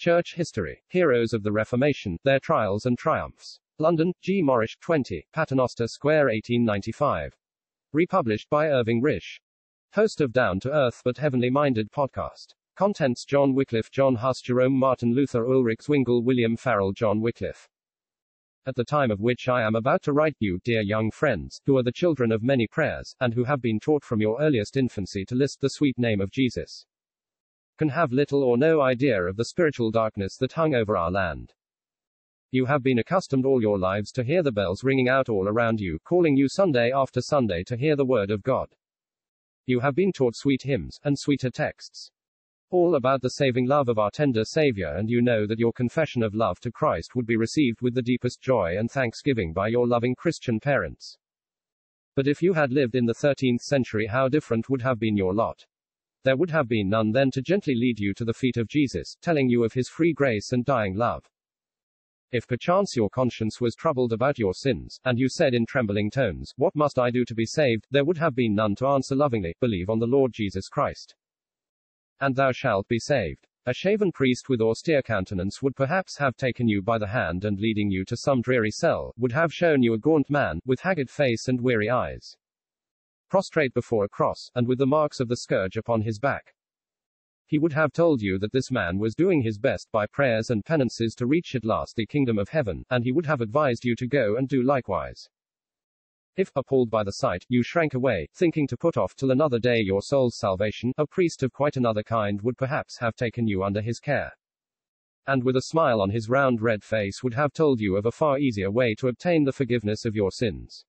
Church History. Heroes of the Reformation, Their Trials and Triumphs. London, G. Morrish, 20, Paternoster Square 1895. Republished by Irving Risch. Host of Down to Earth but Heavenly Minded podcast. Contents John Wycliffe, John Huss, Jerome Martin Luther, Ulrich Zwingli, William Farel, John Wycliffe. At the time of which I am about to write you, dear young friends, who are the children of many prayers, and who have been taught from your earliest infancy to list the sweet name of Jesus can have little or no idea of the spiritual darkness that hung over our land. You have been accustomed all your lives to hear the bells ringing out all around you, calling you Sunday after Sunday to hear the Word of God. You have been taught sweet hymns, and sweeter texts. All about the saving love of our tender Savior, and you know that your confession of love to Christ would be received with the deepest joy and thanksgiving by your loving Christian parents. But if you had lived in the 13th century, how different would have been your lot. There would have been none then to gently lead you to the feet of Jesus, telling you of his free grace and dying love. If perchance your conscience was troubled about your sins, and you said in trembling tones, What must I do to be saved? there would have been none to answer lovingly, Believe on the Lord Jesus Christ. And thou shalt be saved. A shaven priest with austere countenance would perhaps have taken you by the hand and leading you to some dreary cell, would have shown you a gaunt man, with haggard face and weary eyes prostrate before a cross, and with the marks of the scourge upon his back. He would have told you that this man was doing his best by prayers and penances to reach at last the kingdom of heaven, and he would have advised you to go and do likewise. If, appalled by the sight, you shrank away, thinking to put off till another day your soul's salvation, a priest of quite another kind would perhaps have taken you under his care. And with a smile on his round red face would have told you of a far easier way to obtain the forgiveness of your sins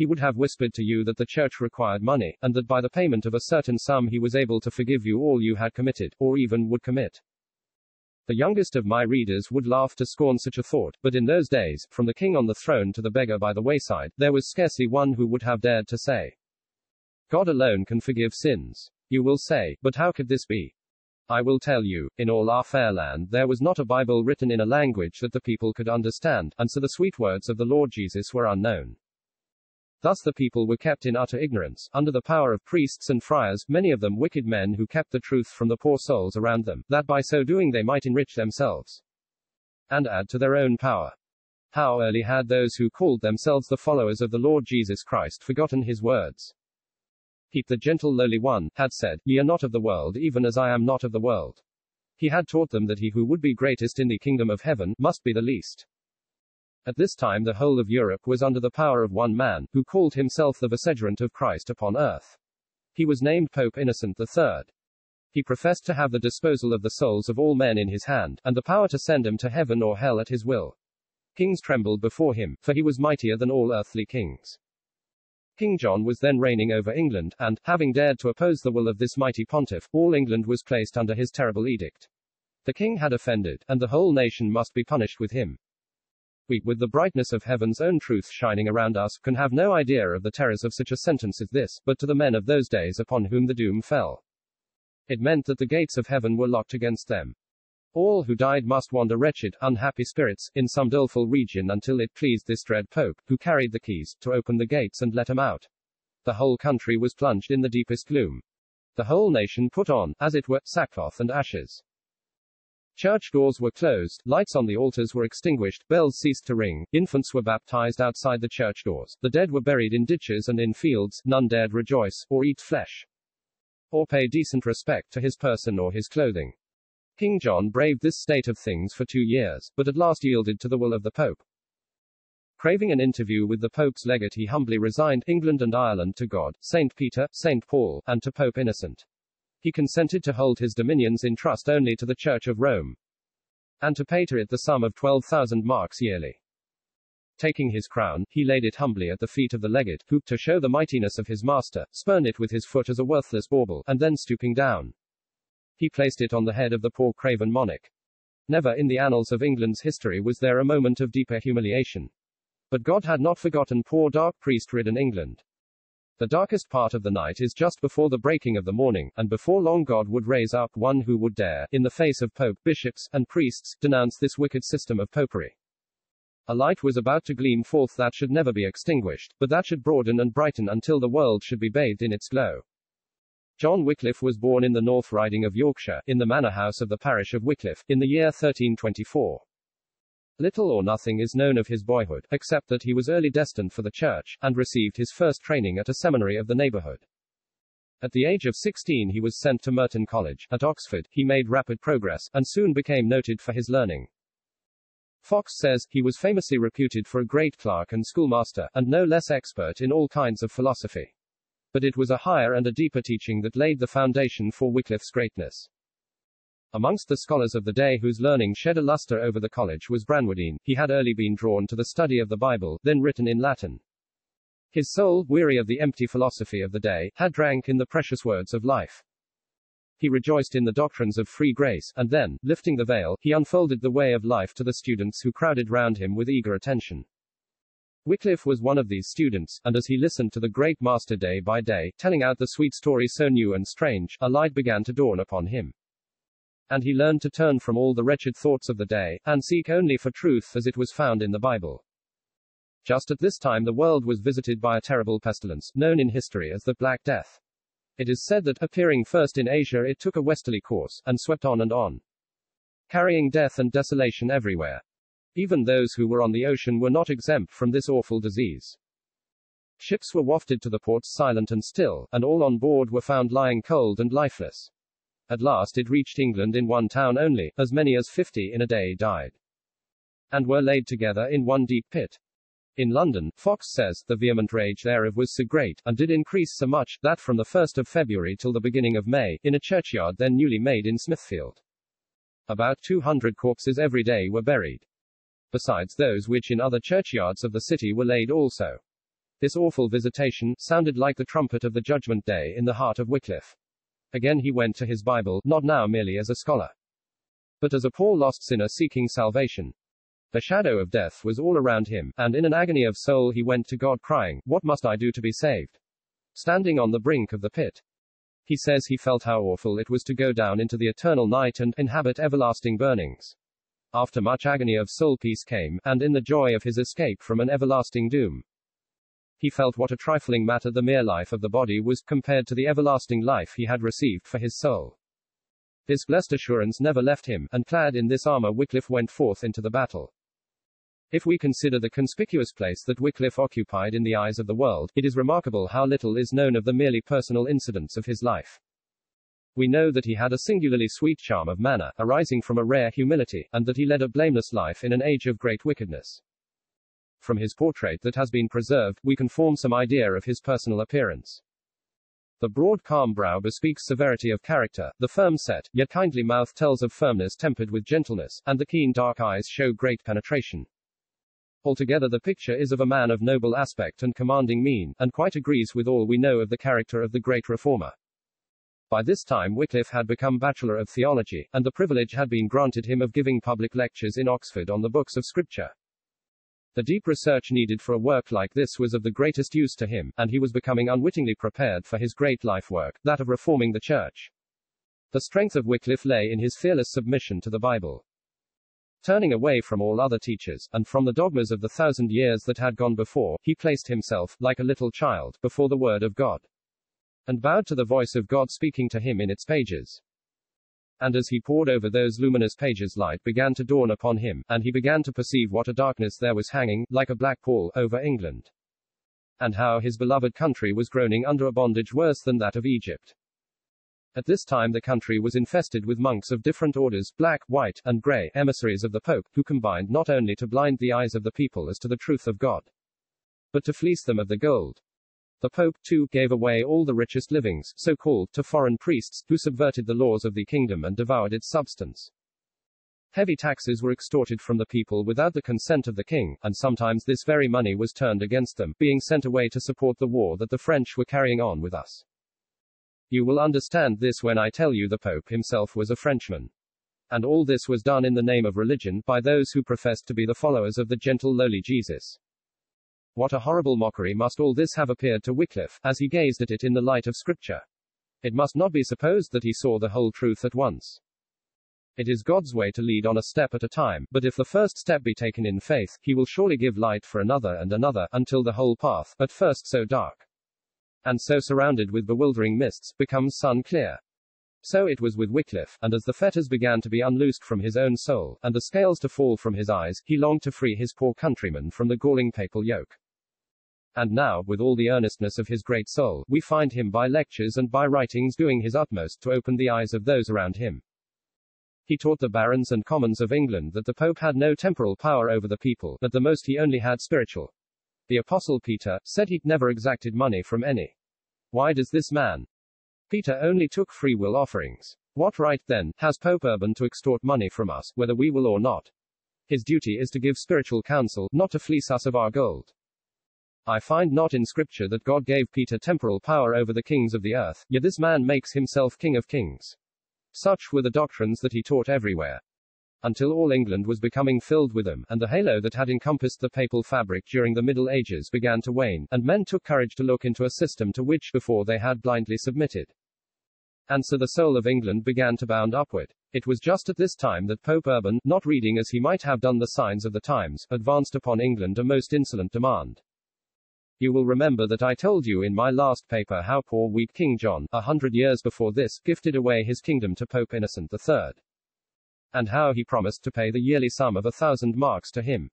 he would have whispered to you that the church required money, and that by the payment of a certain sum he was able to forgive you all you had committed, or even would commit. The youngest of my readers would laugh to scorn such a thought, but in those days, from the king on the throne to the beggar by the wayside, there was scarcely one who would have dared to say, God alone can forgive sins. You will say, but how could this be? I will tell you, in all our fair land there was not a Bible written in a language that the people could understand, and so the sweet words of the Lord Jesus were unknown. Thus the people were kept in utter ignorance, under the power of priests and friars, many of them wicked men who kept the truth from the poor souls around them, that by so doing they might enrich themselves and add to their own power. How early had those who called themselves the followers of the Lord Jesus Christ forgotten his words? He, the gentle lowly one, had said, Ye are not of the world, even as I am not of the world. He had taught them that he who would be greatest in the kingdom of heaven must be the least. At this time the whole of Europe was under the power of one man, who called himself the vicegerent of Christ upon earth. He was named Pope Innocent III. He professed to have the disposal of the souls of all men in his hand, and the power to send them to heaven or hell at his will. Kings trembled before him, for he was mightier than all earthly kings. King John was then reigning over England, and, having dared to oppose the will of this mighty pontiff, all England was placed under his terrible edict. The king had offended, and the whole nation must be punished with him we, with the brightness of heaven's own truth shining around us, can have no idea of the terrors of such a sentence as this, but to the men of those days upon whom the doom fell. It meant that the gates of heaven were locked against them. All who died must wander wretched, unhappy spirits, in some doleful region until it pleased this dread Pope, who carried the keys, to open the gates and let them out. The whole country was plunged in the deepest gloom. The whole nation put on, as it were, sackcloth and ashes. Church doors were closed, lights on the altars were extinguished, bells ceased to ring, infants were baptized outside the church doors, the dead were buried in ditches and in fields, none dared rejoice, or eat flesh, or pay decent respect to his person or his clothing. King John braved this state of things for two years, but at last yielded to the will of the Pope. Craving an interview with the Pope's legate, he humbly resigned England and Ireland to God, St. Peter, St. Paul, and to Pope Innocent. He consented to hold his dominions in trust only to the Church of Rome, and to pay to it the sum of 12,000 marks yearly. Taking his crown, he laid it humbly at the feet of the legate, who, to show the mightiness of his master, spurned it with his foot as a worthless bauble, and then stooping down, he placed it on the head of the poor craven monarch. Never in the annals of England's history was there a moment of deeper humiliation. But God had not forgotten poor dark priest ridden England. The darkest part of the night is just before the breaking of the morning, and before long God would raise up one who would dare, in the face of pope, bishops, and priests, denounce this wicked system of popery. A light was about to gleam forth that should never be extinguished, but that should broaden and brighten until the world should be bathed in its glow. John Wycliffe was born in the North Riding of Yorkshire, in the manor house of the parish of Wycliffe, in the year 1324. Little or nothing is known of his boyhood, except that he was early destined for the church, and received his first training at a seminary of the neighborhood. At the age of 16 he was sent to Merton College, at Oxford. He made rapid progress, and soon became noted for his learning. Fox says, he was famously reputed for a great clerk and schoolmaster, and no less expert in all kinds of philosophy. But it was a higher and a deeper teaching that laid the foundation for Wycliffe's greatness. Amongst the scholars of the day whose learning shed a luster over the college was Bradwardine. He had early been drawn to the study of the Bible, then written in Latin. His soul, weary of the empty philosophy of the day, had drank in the precious words of life. He rejoiced in the doctrines of free grace, and then, lifting the veil, he unfolded the way of life to the students who crowded round him with eager attention. Wycliffe was one of these students, and as he listened to the great master day by day, telling out the sweet story so new and strange, a light began to dawn upon him. And he learned to turn from all the wretched thoughts of the day, and seek only for truth as it was found in the Bible. Just at this time the world was visited by a terrible pestilence, known in history as the Black Death. It is said that, appearing first in Asia, it took a westerly course, and swept on and on, carrying death and desolation everywhere. Even those who were on the ocean were not exempt from this awful disease. Ships were wafted to the ports silent and still, and all on board were found lying cold and lifeless. At last it reached England in one town only, as many as fifty in a day died. And were laid together in one deep pit. In London, Fox says, the vehement rage thereof was so great, and did increase so much, that from the 1st of February till the beginning of May, in a churchyard then newly made in Smithfield, about 200 corpses every day were buried. Besides those which in other churchyards of the city were laid also. This awful visitation sounded like the trumpet of the judgment day in the heart of Wycliffe. Again he went to his Bible, not now merely as a scholar, but as a poor lost sinner seeking salvation. The shadow of death was all around him, and in an agony of soul he went to God crying, What must I do to be saved? Standing on the brink of the pit. He says he felt how awful it was to go down into the eternal night and inhabit everlasting burnings. After much agony of soul peace came, and in the joy of his escape from an everlasting doom. He felt what a trifling matter the mere life of the body was, compared to the everlasting life he had received for his soul. This blessed assurance never left him, and clad in this armor Wycliffe went forth into the battle. If we consider the conspicuous place that Wycliffe occupied in the eyes of the world, it is remarkable how little is known of the merely personal incidents of his life. We know that he had a singularly sweet charm of manner, arising from a rare humility, and that he led a blameless life in an age of great wickedness. From his portrait that has been preserved, we can form some idea of his personal appearance. The broad calm brow bespeaks severity of character, the firm set, yet kindly mouth tells of firmness tempered with gentleness, and the keen dark eyes show great penetration. Altogether the picture is of a man of noble aspect and commanding mien, and quite agrees with all we know of the character of the great reformer. By this time Wycliffe had become Bachelor of Theology, and the privilege had been granted him of giving public lectures in Oxford on the books of Scripture. The deep research needed for a work like this was of the greatest use to him, and he was becoming unwittingly prepared for his great life work, that of reforming the Church. The strength of Wycliffe lay in his fearless submission to the Bible. Turning away from all other teachers, and from the dogmas of the thousand years that had gone before, he placed himself, like a little child, before the Word of God. And bowed to the voice of God speaking to him in its pages. And as he pored over those luminous pages, light began to dawn upon him, and he began to perceive what a darkness there was hanging, like a black pall, over England. And how his beloved country was groaning under a bondage worse than that of Egypt. At this time the country was infested with monks of different orders, black, white, and grey, emissaries of the Pope, who combined not only to blind the eyes of the people as to the truth of God, but to fleece them of the gold. The Pope, too, gave away all the richest livings, so called, to foreign priests, who subverted the laws of the kingdom and devoured its substance. Heavy taxes were extorted from the people without the consent of the king, and sometimes this very money was turned against them, being sent away to support the war that the French were carrying on with us. You will understand this when I tell you the Pope himself was a Frenchman. And all this was done in the name of religion, by those who professed to be the followers of the gentle lowly Jesus. What a horrible mockery must all this have appeared to Wycliffe, as he gazed at it in the light of Scripture. It must not be supposed that he saw the whole truth at once. It is God's way to lead on a step at a time, but if the first step be taken in faith, he will surely give light for another and another, until the whole path, at first so dark, and so surrounded with bewildering mists, becomes sun clear. So it was with Wycliffe, and as the fetters began to be unloosed from his own soul, and the scales to fall from his eyes, he longed to free his poor countrymen from the galling papal yoke. And now, with all the earnestness of his great soul, we find him by lectures and by writings doing his utmost to open the eyes of those around him. He taught the barons and commons of England that the Pope had no temporal power over the people, at the most he only had spiritual. The Apostle Peter said he'd never exacted money from any. Why does this man Peter only took free will offerings. What right, then, has Pope Urban to extort money from us, whether we will or not? His duty is to give spiritual counsel, not to fleece us of our gold. I find not in Scripture that God gave Peter temporal power over the kings of the earth, yet this man makes himself King of kings. Such were the doctrines that he taught everywhere. Until all England was becoming filled with them, and the halo that had encompassed the papal fabric during the Middle Ages began to wane, and men took courage to look into a system to which before they had blindly submitted. And so the soul of England began to bound upward. It was just at this time that Pope Urban, not reading as he might have done the signs of the times, advanced upon England a most insolent demand. You will remember that I told you in my last paper how poor weak King John, a hundred years before this, gifted away his kingdom to Pope Innocent III. And how he promised to pay the yearly sum of a thousand marks to him.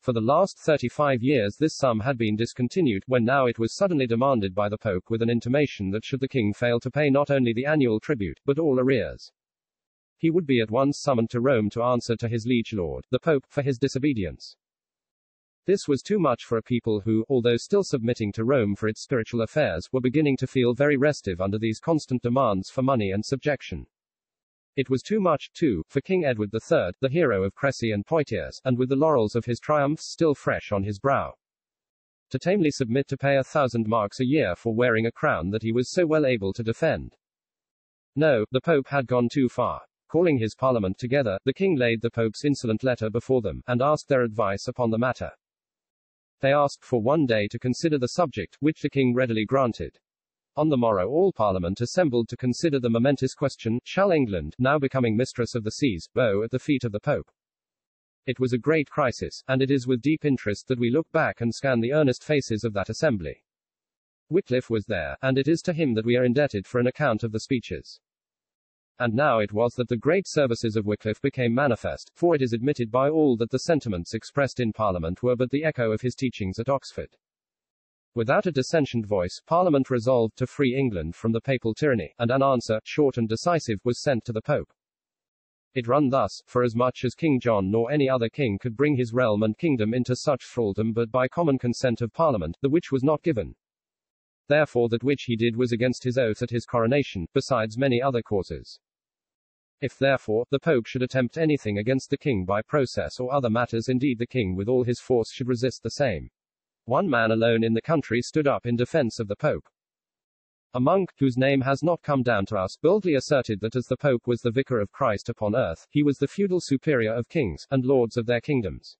For the last 35 years this sum had been discontinued, when now it was suddenly demanded by the Pope with an intimation that should the king fail to pay not only the annual tribute, but all arrears, he would be at once summoned to Rome to answer to his liege lord, the Pope, for his disobedience. This was too much for a people who, although still submitting to Rome for its spiritual affairs, were beginning to feel very restive under these constant demands for money and subjection. It was too much, too, for King Edward III, the hero of Crécy and Poitiers, and with the laurels of his triumphs still fresh on his brow. To tamely submit to pay a thousand marks a year for wearing a crown that he was so well able to defend. No, the Pope had gone too far. Calling his parliament together, the king laid the Pope's insolent letter before them, and asked their advice upon the matter. They asked for one day to consider the subject, which the king readily granted. On the morrow all Parliament assembled to consider the momentous question, shall England, now becoming mistress of the seas, bow at the feet of the Pope? It was a great crisis, and it is with deep interest that we look back and scan the earnest faces of that assembly. Wycliffe was there, and it is to him that we are indebted for an account of the speeches. And now it was that the great services of Wycliffe became manifest, for it is admitted by all that the sentiments expressed in Parliament were but the echo of his teachings at Oxford. Without a dissentient voice, Parliament resolved to free England from the papal tyranny, and an answer, short and decisive, was sent to the Pope. It run thus, for as much as King John nor any other king could bring his realm and kingdom into such thraldom but by common consent of Parliament, the which was not given. Therefore that which he did was against his oath at his coronation, besides many other causes. If therefore, the Pope should attempt anything against the king by process or other matters indeed the king with all his force should resist the same. One man alone in the country stood up in defense of the Pope. A monk, whose name has not come down to us, boldly asserted that as the Pope was the vicar of Christ upon earth, he was the feudal superior of kings, and lords of their kingdoms.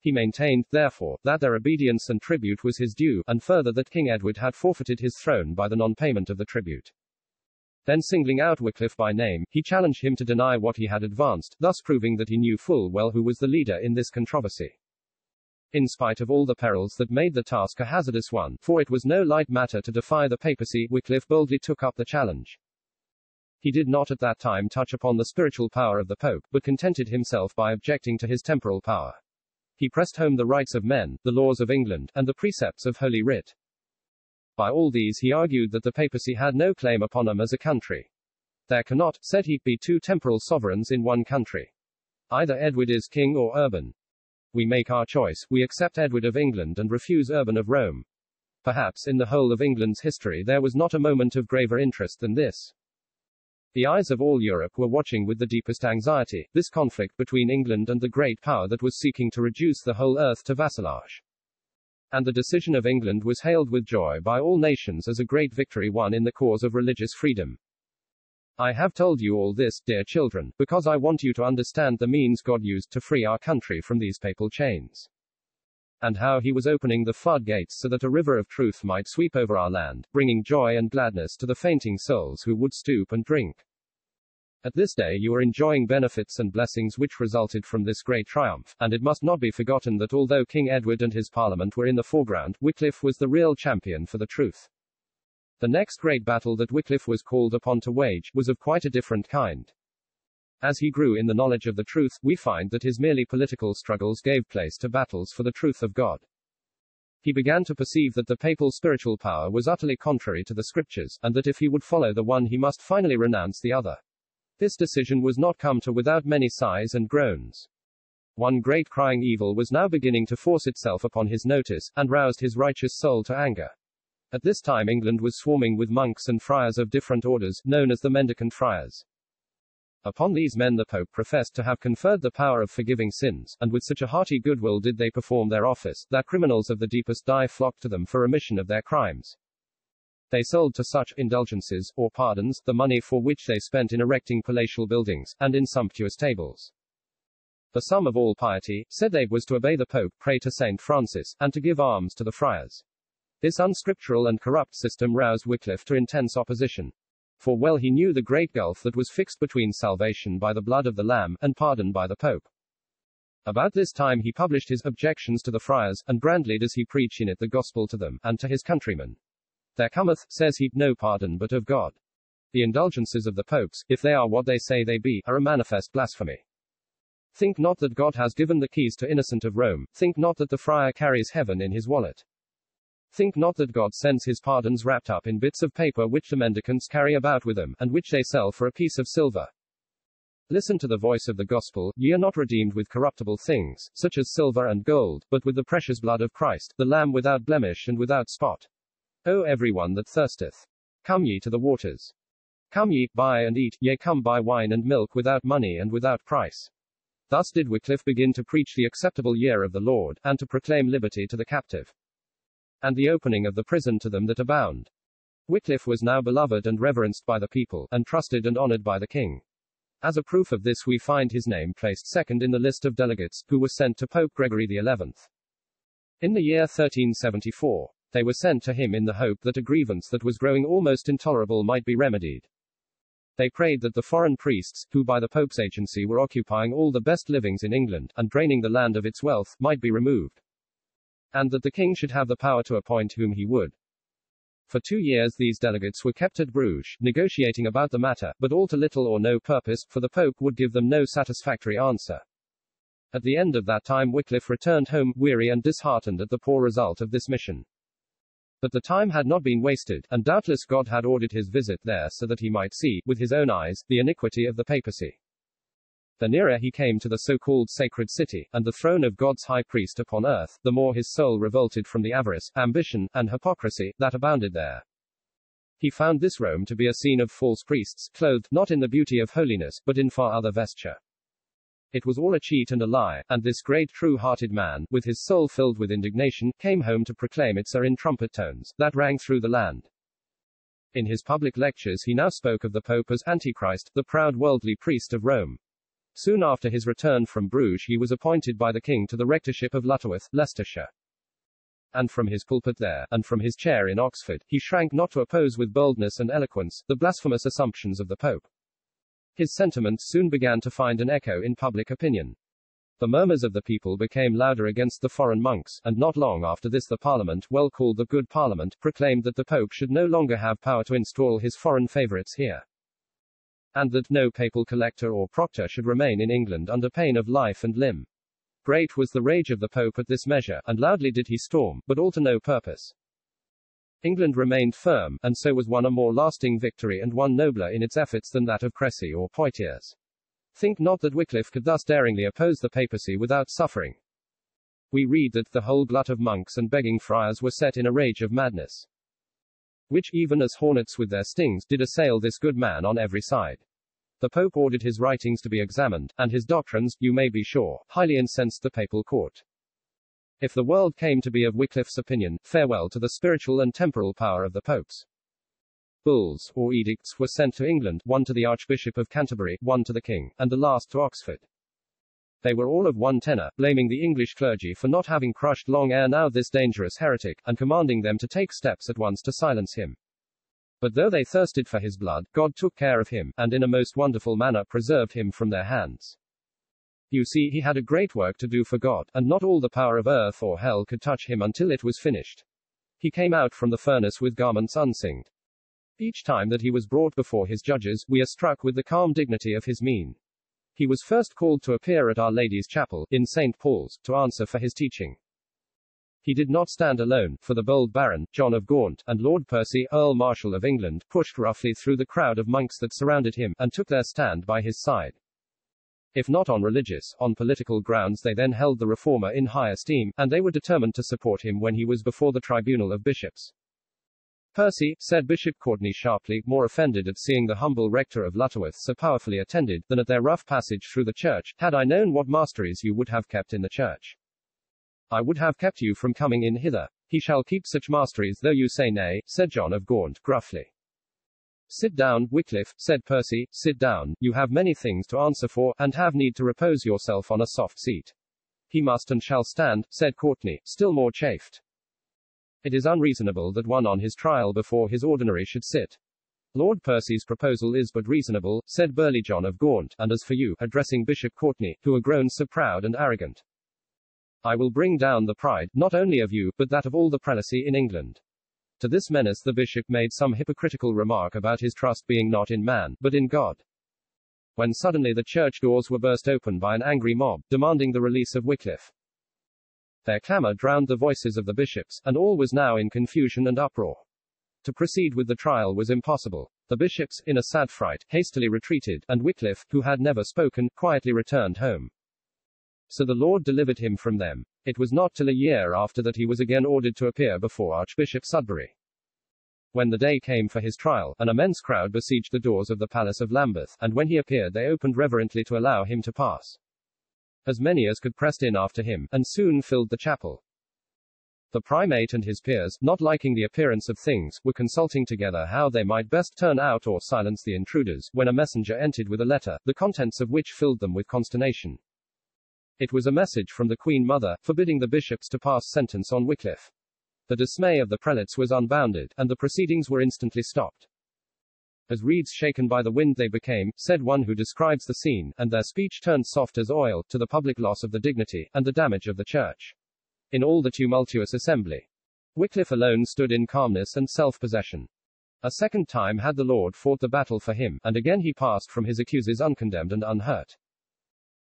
He maintained, therefore, that their obedience and tribute was his due, and further that King Edward had forfeited his throne by the non-payment of the tribute. Then singling out Wycliffe by name, he challenged him to deny what he had advanced, thus proving that he knew full well who was the leader in this controversy in spite of all the perils that made the task a hazardous one, for it was no light matter to defy the papacy, Wycliffe boldly took up the challenge. He did not at that time touch upon the spiritual power of the Pope, but contented himself by objecting to his temporal power. He pressed home the rights of men, the laws of England, and the precepts of Holy Writ. By all these he argued that the papacy had no claim upon them as a country. There cannot, said he, be two temporal sovereigns in one country. Either Edward is king or Urban. We make our choice, we accept Edward of England and refuse Urban of Rome. Perhaps in the whole of England's history there was not a moment of graver interest than this. The eyes of all Europe were watching with the deepest anxiety this conflict between England and the great power that was seeking to reduce the whole earth to vassalage. And the decision of England was hailed with joy by all nations as a great victory won in the cause of religious freedom. I have told you all this, dear children, because I want you to understand the means God used to free our country from these papal chains. And how he was opening the floodgates so that a river of truth might sweep over our land, bringing joy and gladness to the fainting souls who would stoop and drink. At this day you are enjoying benefits and blessings which resulted from this great triumph, and it must not be forgotten that although King Edward and his parliament were in the foreground, Wycliffe was the real champion for the truth. The next great battle that Wycliffe was called upon to wage was of quite a different kind. As he grew in the knowledge of the truth, we find that his merely political struggles gave place to battles for the truth of God. He began to perceive that the papal spiritual power was utterly contrary to the scriptures, and that if he would follow the one he must finally renounce the other. This decision was not come to without many sighs and groans. One great crying evil was now beginning to force itself upon his notice, and roused his righteous soul to anger. At this time England was swarming with monks and friars of different orders, known as the mendicant friars. Upon these men the Pope professed to have conferred the power of forgiving sins, and with such a hearty goodwill did they perform their office, that criminals of the deepest dye flocked to them for remission of their crimes. They sold to such indulgences, or pardons, the money for which they spent in erecting palatial buildings, and in sumptuous tables. The sum of all piety, said they, was to obey the Pope, pray to St. Francis, and to give alms to the friars. This unscriptural and corrupt system roused Wycliffe to intense opposition. For well he knew the great gulf that was fixed between salvation by the blood of the Lamb, and pardon by the Pope. About this time he published his Objections to the Friars, and brandly does he preach in it the gospel to them, and to his countrymen. There cometh, says he, no pardon but of God. The indulgences of the popes, if they are what they say they be, are a manifest blasphemy. Think not that God has given the keys to Innocent of Rome, think not that the friar carries heaven in his wallet. Think not that God sends his pardons wrapped up in bits of paper which the mendicants carry about with them, and which they sell for a piece of silver. Listen to the voice of the gospel, ye are not redeemed with corruptible things, such as silver and gold, but with the precious blood of Christ, the Lamb without blemish and without spot. O every one that thirsteth, come ye to the waters. Come ye, buy and eat, yea, come buy wine and milk without money and without price. Thus did Wycliffe begin to preach the acceptable year of the Lord, and to proclaim liberty to the captive, and the opening of the prison to them that are bound. Wycliffe was now beloved and reverenced by the people, and trusted and honored by the king. As a proof of this, we find his name placed second in the list of delegates, who were sent to Pope Gregory XI. In the year 1374, they were sent to him in the hope that a grievance that was growing almost intolerable might be remedied. They prayed that the foreign priests, who by the Pope's agency were occupying all the best livings in England, and draining the land of its wealth, might be removed. And that the king should have the power to appoint whom he would. For two years these delegates were kept at Bruges, negotiating about the matter, but all to little or no purpose, for the Pope would give them no satisfactory answer. At the end of that time Wycliffe returned home, weary and disheartened at the poor result of this mission. But the time had not been wasted, and doubtless God had ordered his visit there so that he might see, with his own eyes, the iniquity of the papacy. The nearer he came to the so-called sacred city, and the throne of God's high priest upon earth, the more his soul revolted from the avarice, ambition, and hypocrisy, that abounded there. He found this Rome to be a scene of false priests, clothed, not in the beauty of holiness, but in far other vesture. It was all a cheat and a lie, and this great true-hearted man, with his soul filled with indignation, came home to proclaim it sir in trumpet tones, that rang through the land. In his public lectures he now spoke of the Pope as Antichrist, the proud worldly priest of Rome. Soon after his return from Bruges he was appointed by the king to the rectorship of Lutterworth, Leicestershire. And from his pulpit there, and from his chair in Oxford, he shrank not to oppose with boldness and eloquence, the blasphemous assumptions of the Pope. His sentiments soon began to find an echo in public opinion. The murmurs of the people became louder against the foreign monks, and not long after this the Parliament, well called the Good Parliament, proclaimed that the Pope should no longer have power to install his foreign favorites here. And that no papal collector or proctor should remain in England under pain of life and limb. Great was the rage of the Pope at this measure, and loudly did he storm, but all to no purpose. England remained firm, and so was won a more lasting victory and one nobler in its efforts than that of Cressy or Poitiers. Think not that Wycliffe could thus daringly oppose the papacy without suffering. We read that the whole glut of monks and begging friars were set in a rage of madness, which, even as hornets with their stings, did assail this good man on every side. The Pope ordered his writings to be examined, and his doctrines, you may be sure, highly incensed the papal court. If the world came to be of Wycliffe's opinion, farewell to the spiritual and temporal power of the popes. Bulls, or edicts, were sent to England, one to the Archbishop of Canterbury, one to the King, and the last to Oxford. They were all of one tenor, blaming the English clergy for not having crushed long ere now this dangerous heretic, and commanding them to take steps at once to silence him. But though they thirsted for his blood, God took care of him, and in a most wonderful manner preserved him from their hands. You see, he had a great work to do for God, and not all the power of earth or hell could touch him until it was finished. He came out from the furnace with garments unsinged. Each time that he was brought before his judges, we are struck with the calm dignity of his mien. He was first called to appear at Our Lady's Chapel, in St. Paul's, to answer for his teaching. He did not stand alone, for the bold Baron, John of Gaunt, and Lord Percy, Earl Marshal of England, pushed roughly through the crowd of monks that surrounded him, and took their stand by his side. If not on religious, on political grounds they then held the reformer in high esteem, and they were determined to support him when he was before the tribunal of bishops. Percy, said Bishop Courtenay sharply, more offended at seeing the humble rector of Lutterworth so powerfully attended, than at their rough passage through the church, had I known what masteries you would have kept in the church. I would have kept you from coming in hither. He shall keep such masteries though you say nay, said John of Gaunt, gruffly. Sit down, Wycliffe, said Percy, sit down, you have many things to answer for, and have need to repose yourself on a soft seat. He must and shall stand, said Courtenay, still more chafed. It is unreasonable that one on his trial before his ordinary should sit. Lord Percy's proposal is but reasonable, said burly John of Gaunt, and as for you, addressing Bishop Courtenay, who are grown so proud and arrogant, I will bring down the pride, not only of you, but that of all the prelacy in England. To this menace the bishop made some hypocritical remark about his trust being not in man, but in God. When suddenly the church doors were burst open by an angry mob, demanding the release of Wycliffe. Their clamor drowned the voices of the bishops, and all was now in confusion and uproar. To proceed with the trial was impossible. The bishops, in a sad fright, hastily retreated, and Wycliffe, who had never spoken, quietly returned home. So the Lord delivered him from them. It was not till a year after that he was again ordered to appear before Archbishop Sudbury. When the day came for his trial, an immense crowd besieged the doors of the Palace of Lambeth, and when he appeared they opened reverently to allow him to pass. As many as could pressed in after him, and soon filled the chapel. The primate and his peers, not liking the appearance of things, were consulting together how they might best turn out or silence the intruders, when a messenger entered with a letter, the contents of which filled them with consternation. It was a message from the Queen Mother, forbidding the bishops to pass sentence on Wycliffe. The dismay of the prelates was unbounded, and the proceedings were instantly stopped. As reeds shaken by the wind they became, said one who describes the scene, and their speech turned soft as oil, to the public loss of the dignity, and the damage of the church. In all the tumultuous assembly, Wycliffe alone stood in calmness and self-possession. A second time had the Lord fought the battle for him, and again he passed from his accusers uncondemned and unhurt.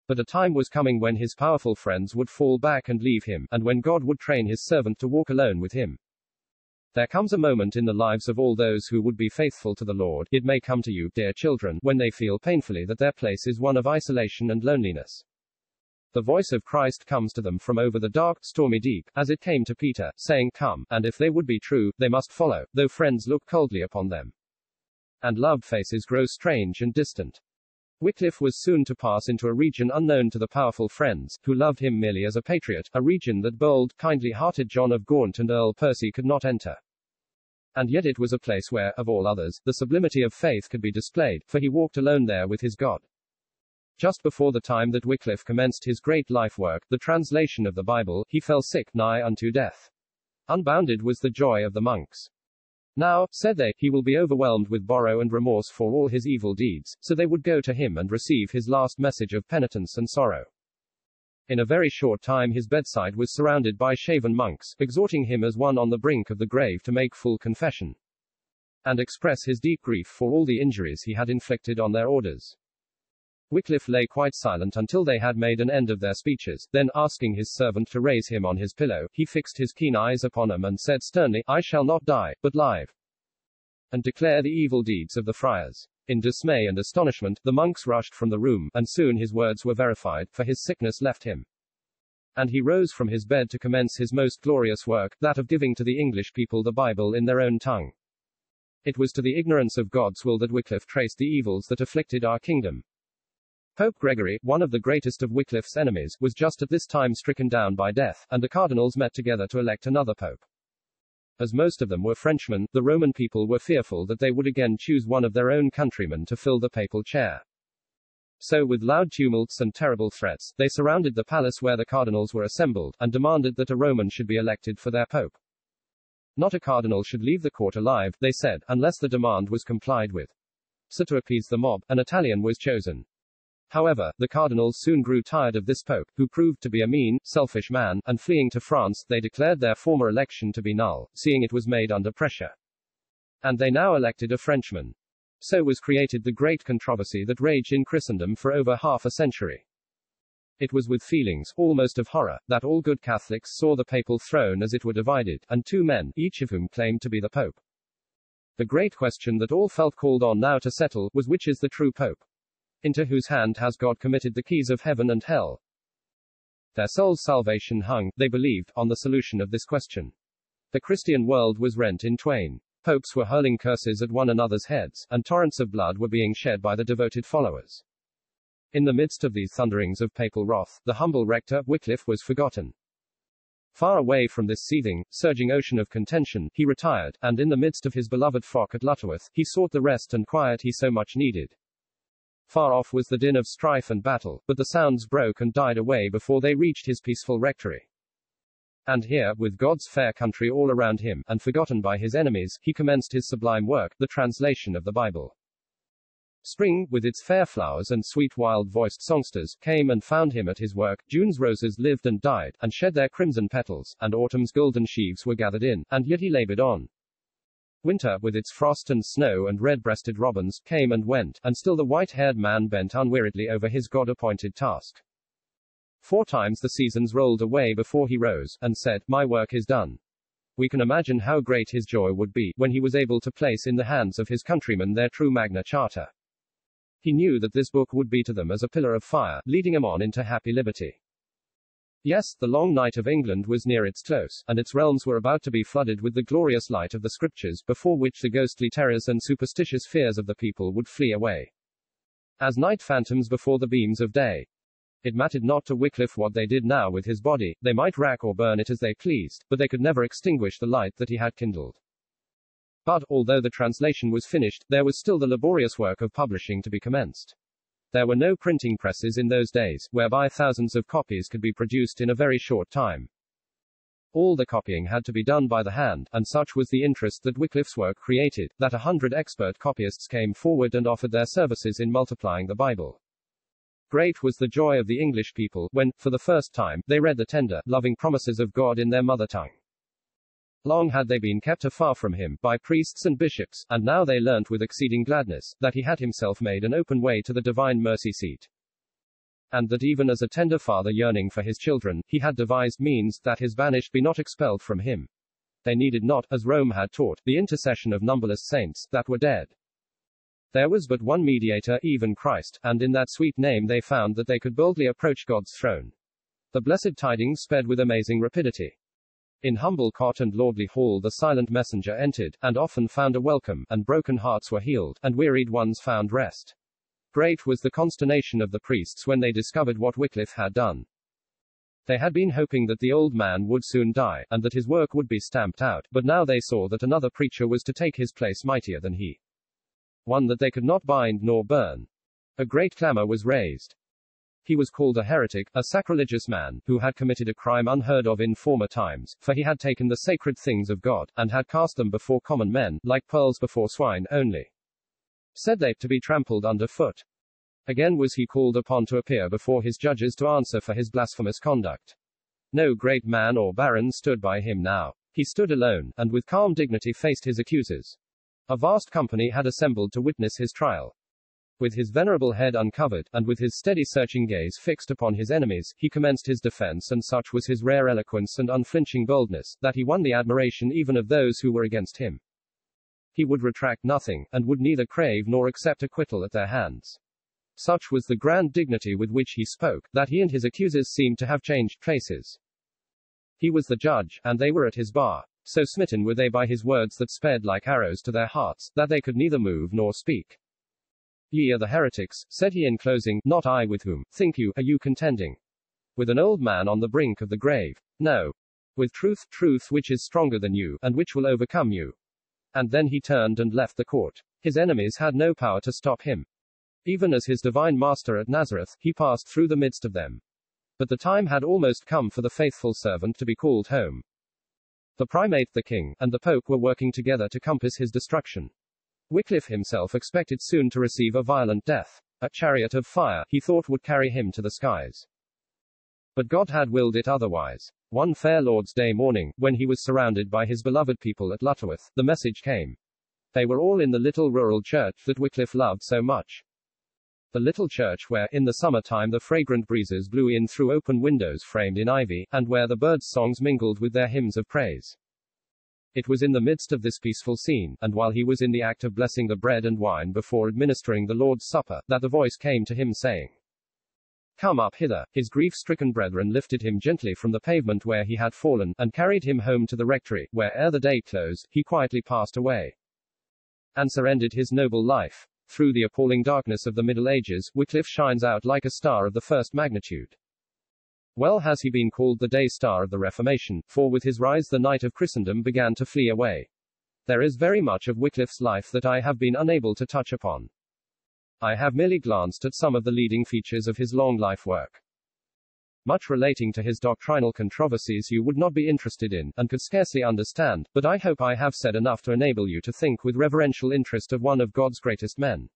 But a time was coming when his powerful friends would fall back and leave him, and when God would train his servant to walk alone with him. There comes a moment in the lives of all those who would be faithful to the Lord, it may come to you, dear children, when they feel painfully that their place is one of isolation and loneliness. The voice of Christ comes to them from over the dark, stormy deep, as it came to Peter, saying, Come, and if they would be true, they must follow, though friends look coldly upon them. And loved faces grow strange and distant. Wycliffe was soon to pass into a region unknown to the powerful friends, who loved him merely as a patriot, a region that bold, kindly-hearted John of Gaunt and Earl Percy could not enter. And yet it was a place where, of all others, the sublimity of faith could be displayed, for he walked alone there with his God. Just before the time that Wycliffe commenced his great life work, the translation of the Bible, he fell sick, nigh unto death. Unbounded was the joy of the monks. Now, said they, he will be overwhelmed with sorrow and remorse for all his evil deeds, so they would go to him and receive his last message of penitence and sorrow. In a very short time his bedside was surrounded by shaven monks, exhorting him as one on the brink of the grave to make full confession and express his deep grief for all the injuries he had inflicted on their orders. Wycliffe lay quite silent until they had made an end of their speeches, then, asking his servant to raise him on his pillow, he fixed his keen eyes upon him and said sternly, I shall not die, but live. And declare the evil deeds of the friars. In dismay and astonishment, the monks rushed from the room, and soon his words were verified, for his sickness left him. And he rose from his bed to commence his most glorious work, that of giving to the English people the Bible in their own tongue. It was to the ignorance of God's will that Wycliffe traced the evils that afflicted our kingdom. Pope Gregory, one of the greatest of Wycliffe's enemies, was just at this time stricken down by death, and the cardinals met together to elect another pope. As most of them were Frenchmen, the Roman people were fearful that they would again choose one of their own countrymen to fill the papal chair. So, with loud tumults and terrible threats, they surrounded the palace where the cardinals were assembled, and demanded that a Roman should be elected for their pope. Not a cardinal should leave the court alive, they said, unless the demand was complied with. So to appease the mob, an Italian was chosen. However, the cardinals soon grew tired of this pope, who proved to be a mean, selfish man, and fleeing to France, they declared their former election to be null, seeing it was made under pressure. And they now elected a Frenchman. So was created the great controversy that raged in Christendom for over half a century. It was with feelings, almost of horror, that all good Catholics saw the papal throne as it were divided, and two men, each of whom claimed to be the Pope. The great question that all felt called on now to settle was which is the true Pope? Into whose hand has God committed the keys of heaven and hell? Their soul's salvation hung, they believed, on the solution of this question. The Christian world was rent in twain. Popes were hurling curses at one another's heads, and torrents of blood were being shed by the devoted followers. In the midst of these thunderings of papal wrath, the humble rector, Wycliffe, was forgotten. Far away from this seething, surging ocean of contention, he retired, and in the midst of his beloved flock at Lutterworth, he sought the rest and quiet he so much needed. Far off was the din of strife and battle, but the sounds broke and died away before they reached his peaceful rectory. And here, with God's fair country all around him, and forgotten by his enemies, he commenced his sublime work, the translation of the Bible. Spring, with its fair flowers and sweet wild-voiced songsters, came and found him at his work. June's roses lived and died, and shed their crimson petals, and autumn's golden sheaves were gathered in, and yet he labored on. Winter, with its frost and snow and red-breasted robins, came and went, and still the white-haired man bent unweariedly over his God-appointed task. Four times the seasons rolled away before he rose, and said, My work is done. We can imagine how great his joy would be, when he was able to place in the hands of his countrymen their true Magna Charta. He knew that this book would be to them as a pillar of fire, leading them on into happy liberty. Yes, the long night of England was near its close, and its realms were about to be flooded with the glorious light of the Scriptures, before which the ghostly terrors and superstitious fears of the people would flee away. As night phantoms before the beams of day. It mattered not to Wycliffe what they did now with his body, they might rack or burn it as they pleased, but they could never extinguish the light that he had kindled. But, although the translation was finished, there was still the laborious work of publishing to be commenced. There were no printing presses in those days, whereby thousands of copies could be produced in a very short time. All the copying had to be done by the hand, and such was the interest that Wycliffe's work created, that a hundred expert copyists came forward and offered their services in multiplying the Bible. Great was the joy of the English people, when, for the first time, they read the tender, loving promises of God in their mother tongue. Long had they been kept afar from him, by priests and bishops, and now they learnt with exceeding gladness, that he had himself made an open way to the divine mercy seat. And that even as a tender father yearning for his children, he had devised means, that his banished be not expelled from him. They needed not, as Rome had taught, the intercession of numberless saints, that were dead. There was but one mediator, even Christ, and in that sweet name they found that they could boldly approach God's throne. The blessed tidings sped with amazing rapidity. In humble cot and lordly hall the silent messenger entered, and often found a welcome, and broken hearts were healed, and wearied ones found rest. Great was the consternation of the priests when they discovered what Wycliffe had done. They had been hoping that the old man would soon die, and that his work would be stamped out, but now they saw that another preacher was to take his place mightier than he. One that they could not bind nor burn. A great clamor was raised. He was called a heretic, a sacrilegious man, who had committed a crime unheard of in former times, for he had taken the sacred things of God, and had cast them before common men, like pearls before swine only. Said they, to be trampled under foot. Again was he called upon to appear before his judges to answer for his blasphemous conduct. No great man or baron stood by him now. He stood alone, and with calm dignity faced his accusers. A vast company had assembled to witness his trial. With his venerable head uncovered, and with his steady searching gaze fixed upon his enemies, he commenced his defense and such was his rare eloquence and unflinching boldness, that he won the admiration even of those who were against him. He would retract nothing, and would neither crave nor accept acquittal at their hands. Such was the grand dignity with which he spoke, that he and his accusers seemed to have changed places. He was the judge, and they were at his bar. So smitten were they by his words that sped like arrows to their hearts, that they could neither move nor speak. Ye are the heretics, said he in closing, not I with whom, think you, are you contending? With an old man on the brink of the grave. No. With truth, truth which is stronger than you, and which will overcome you. And then he turned and left the court. His enemies had no power to stop him. Even as his divine master at Nazareth, he passed through the midst of them. But the time had almost come for the faithful servant to be called home. The primate, the king, and the pope were working together to compass his destruction. Wycliffe himself expected soon to receive a violent death. A chariot of fire, he thought, would carry him to the skies. But God had willed it otherwise. One fair Lord's Day morning, when he was surrounded by his beloved people at Lutterworth, the message came. They were all in the little rural church that Wycliffe loved so much. The little church where, in the summer time, the fragrant breezes blew in through open windows framed in ivy, and where the birds' songs mingled with their hymns of praise. It was in the midst of this peaceful scene, and while he was in the act of blessing the bread and wine before administering the Lord's Supper, that the voice came to him saying, Come up hither. His grief stricken brethren lifted him gently from the pavement where he had fallen, and carried him home to the rectory, where, ere the day closed, he quietly passed away. And surrendered his noble life. Through the appalling darkness of the Middle Ages, Wycliffe shines out like a star of the first magnitude. Well has he been called the day star of the Reformation, for with his rise the night of Christendom began to flee away. There is very much of Wycliffe's life that I have been unable to touch upon. I have merely glanced at some of the leading features of his long life work. Much relating to his doctrinal controversies you would not be interested in, and could scarcely understand, but I hope I have said enough to enable you to think with reverential interest of one of God's greatest men.